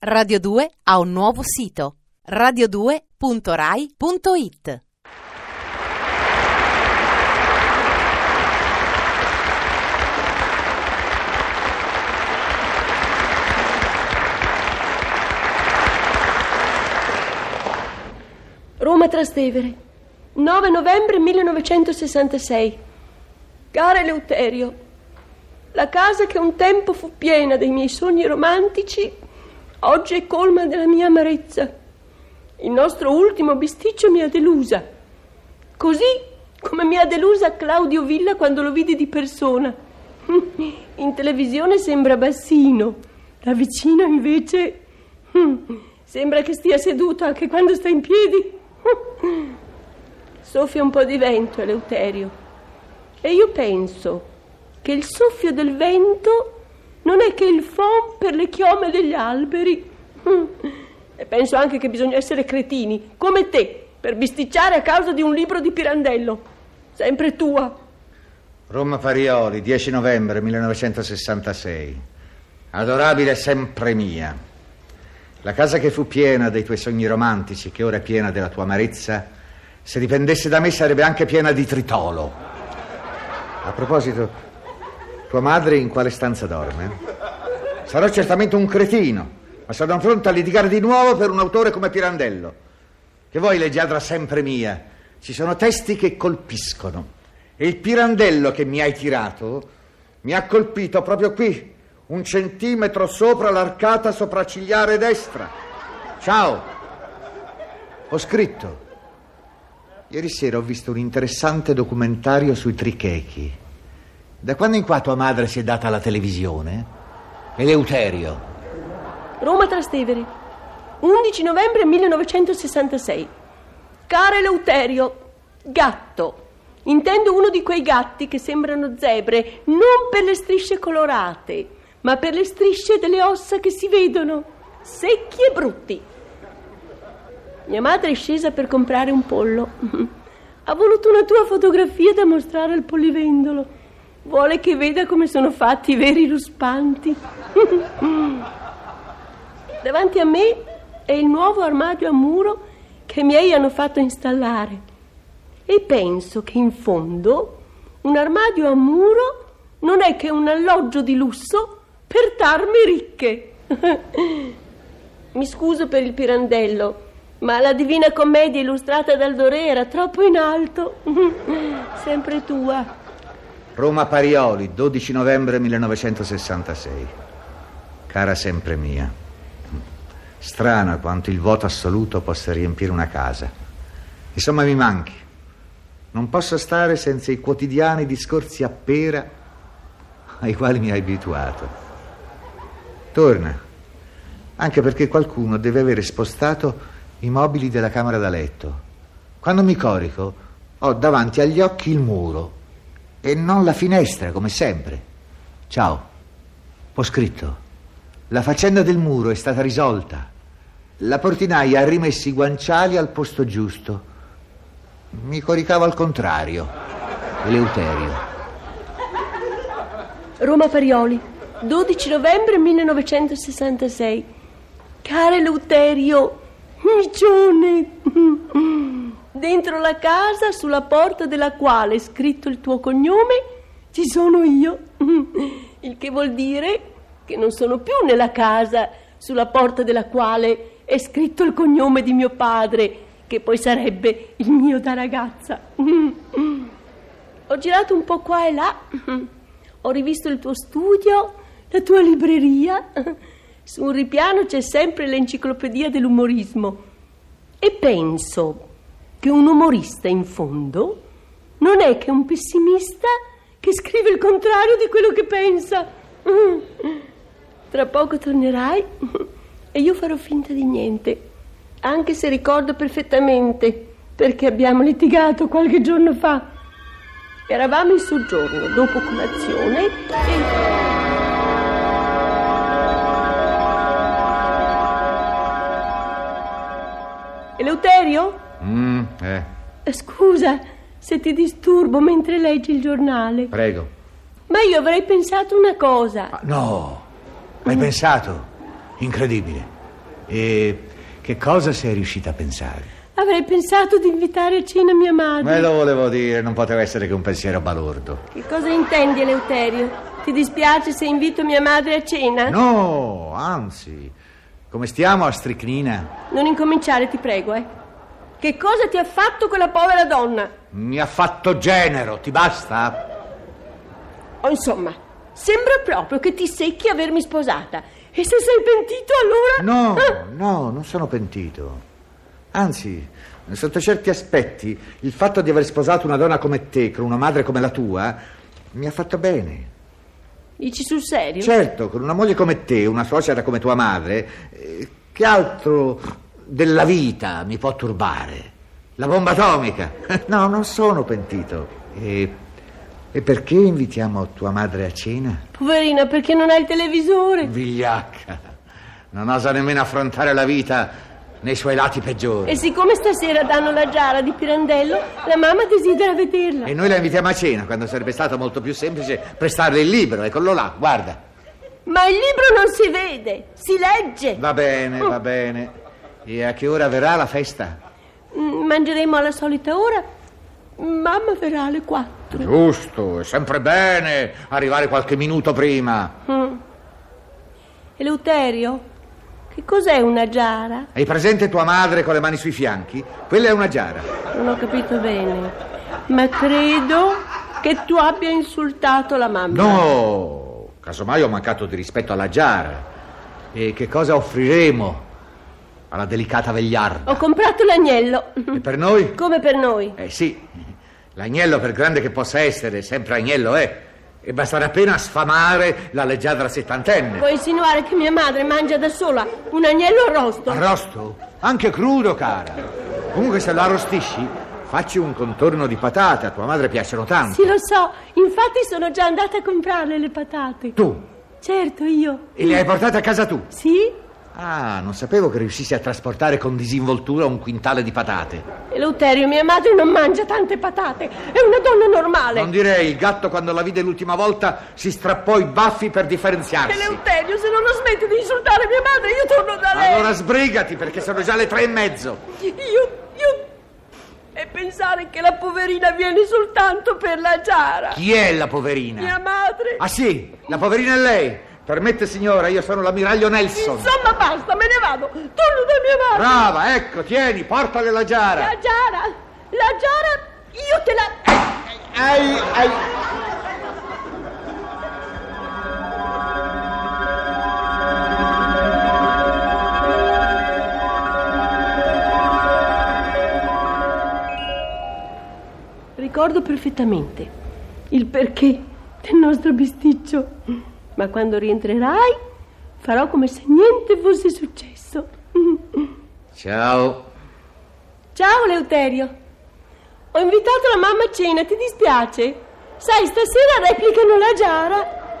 Radio 2 ha un nuovo sito radio2.rai.it Roma Trastevere, 9 novembre 1966. Cara Eleuterio, la casa che un tempo fu piena dei miei sogni romantici, oggi è colma della mia amarezza. Il nostro ultimo bisticcio mi ha delusa, così come mi ha delusa Claudio Villa quando lo vidi di persona. In televisione sembra bassino, da vicino invece sembra che stia seduto anche quando sta in piedi. Soffia un po' di vento, Eleuterio. E io penso che il soffio del vento non è che il fon per le chiome degli alberi. E penso anche che bisogna essere cretini, come te, per bisticciare a causa di un libro di Pirandello. Sempre tua. Roma Parioli, 10 novembre 1966. Adorabile sempre mia. La casa che fu piena dei tuoi sogni romantici, che ora è piena della tua amarezza, se dipendesse da me sarebbe anche piena di tritolo. A proposito, tua madre in quale stanza dorme? Sarò certamente un cretino, ma sono pronto a litigare di nuovo per un autore come Pirandello. Che voi, leggiadra sempre mia, ci sono testi che colpiscono. E il Pirandello che mi hai tirato mi ha colpito proprio qui, un centimetro sopra l'arcata sopraccigliare destra. Ciao. Ho scritto. Ieri sera ho visto un interessante documentario sui trichechi. Da quando in qua tua madre si è data alla televisione? Eleuterio. Roma Trastevere, 11 novembre 1966. Cara Eleuterio, gatto. Intendo uno di quei gatti che sembrano zebre, non per le strisce colorate, ma per le strisce delle ossa che si vedono, secchi e brutti. Mia madre è scesa per comprare un pollo. Ha voluto una tua fotografia da mostrare al polivendolo. Vuole che veda come sono fatti i veri ruspanti. Davanti a me è il nuovo armadio a muro che i miei hanno fatto installare. E penso che in fondo un armadio a muro non è che un alloggio di lusso per tarme ricche. Mi scuso per il pirandello, ma la Divina Commedia illustrata dal Doré era troppo in alto. Sempre tua. Roma Parioli, 12 novembre 1966. Cara sempre mia. Strano quanto il voto assoluto possa riempire una casa. Insomma, mi manchi. Non posso stare senza i quotidiani discorsi a pera ai quali mi hai abituato. Torna, anche perché qualcuno deve avere spostato i mobili della camera da letto. Quando mi corico, ho davanti agli occhi il muro e non la finestra, come sempre. Ciao. Ho scritto. La faccenda del muro è stata risolta. La portinaia ha rimesso i guanciali al posto giusto. Mi coricavo al contrario. Eleuterio. Roma Parioli, 12 novembre 1966. Cara Eleuterio, micione! Dentro la casa, sulla porta della quale è scritto il tuo cognome, ci sono io. Il che vuol dire che non sono più nella casa sulla porta della quale è scritto il cognome di mio padre, che poi sarebbe il mio da ragazza. Ho girato un po' qua e là, ho rivisto il tuo studio, la tua libreria. Su un ripiano c'è sempre l'enciclopedia dell'umorismo. E penso che un umorista in fondo non è che un pessimista che scrive il contrario di quello che pensa. Tra poco tornerai e io farò finta di niente, anche se ricordo perfettamente perché abbiamo litigato qualche giorno fa. Eravamo in soggiorno dopo colazione e... Eleuterio? Mm, eh, Eh, Scusa se ti disturbo mentre leggi il giornale, prego. ma io avrei pensato una cosa. Ah, no, hai pensato? Incredibile. E che cosa sei riuscita a pensare? Avrei pensato di invitare a cena mia madre. Me lo volevo dire, non poteva essere che un pensiero balordo. Che cosa intendi, Eleuterio? Ti dispiace se invito mia madre a cena? No, anzi. Come stiamo a stricnina? Non incominciare, ti prego, eh. Che cosa ti ha fatto quella povera donna? Mi ha fatto genero, ti basta? Oh, insomma, sembra proprio che ti secchi avermi sposata. E se sei pentito allora... No, Ah, no, non sono pentito. Anzi, sotto certi aspetti, il fatto di aver sposato una donna come te, con una madre come la tua, mi ha fatto bene. Dici sul serio? Certo, con una moglie come te, una suocera come tua madre, eh, che altro della vita mi può turbare? La bomba atomica? No, non sono pentito. E, e perché invitiamo tua madre a cena? Poverina, perché non hai il televisore? Vigliacca, non osa nemmeno affrontare la vita nei suoi lati peggiori. E siccome stasera danno la giara di Pirandello, la mamma desidera vederla. E noi la invitiamo a cena, quando sarebbe stato molto più semplice prestarle il libro. Eccolo là, guarda. Ma il libro non si vede, si legge. Va bene, va bene. E a che ora verrà la festa? Mm, Mangeremo alla solita ora. Mamma verrà alle quattro. Giusto, è sempre bene arrivare qualche minuto prima. Mm. Eleuterio, che cos'è una giara? Hai presente tua madre con le mani sui fianchi? Quella è una giara. Non ho capito bene, ma credo che tu abbia insultato la mamma. No, casomai ho mancato di rispetto alla giara. E che cosa offriremo alla delicata vegliarda? Ho comprato l'agnello. E per noi? Come per noi. Eh sì, l'agnello per grande che possa essere, sempre agnello è. E basterà appena sfamare la leggiadra settantenne. Vuoi insinuare che mia madre mangia da sola un agnello arrosto? Arrosto? Anche crudo, cara. Comunque se lo arrostisci, facci un contorno di patate, a tua madre piacciono tanto. Sì, lo so, infatti sono già andata a comprarle le patate. Tu? Certo, io. E le hai portate a casa tu? Sì? Ah, non sapevo che riuscissi a trasportare con disinvoltura un quintale di patate. Eleuterio, mia madre non mangia tante patate. È una donna normale. Non direi, il gatto quando la vide l'ultima volta si strappò i baffi per differenziarsi. Eleuterio, se non lo smetti di insultare mia madre, io torno da lei. Allora sbrigati perché sono già le tre e mezzo. Io, io... E pensare che la poverina viene soltanto per la giara. Chi è la poverina? Mia madre. Ah sì, la poverina è lei. Permette signora, io sono l'ammiraglio Nelson. Insomma, basta, me ne vado. Torno da mia madre. Brava, ecco, tieni, portale la giara. La giara, la giara, io te la... Ai, ai. Ricordo perfettamente il perché del nostro bisticcio. Ma quando rientrerai farò come se niente fosse successo. Ciao. Ciao Leuterio. Ho invitato la mamma a cena, ti dispiace? Sai, stasera replicano la giara.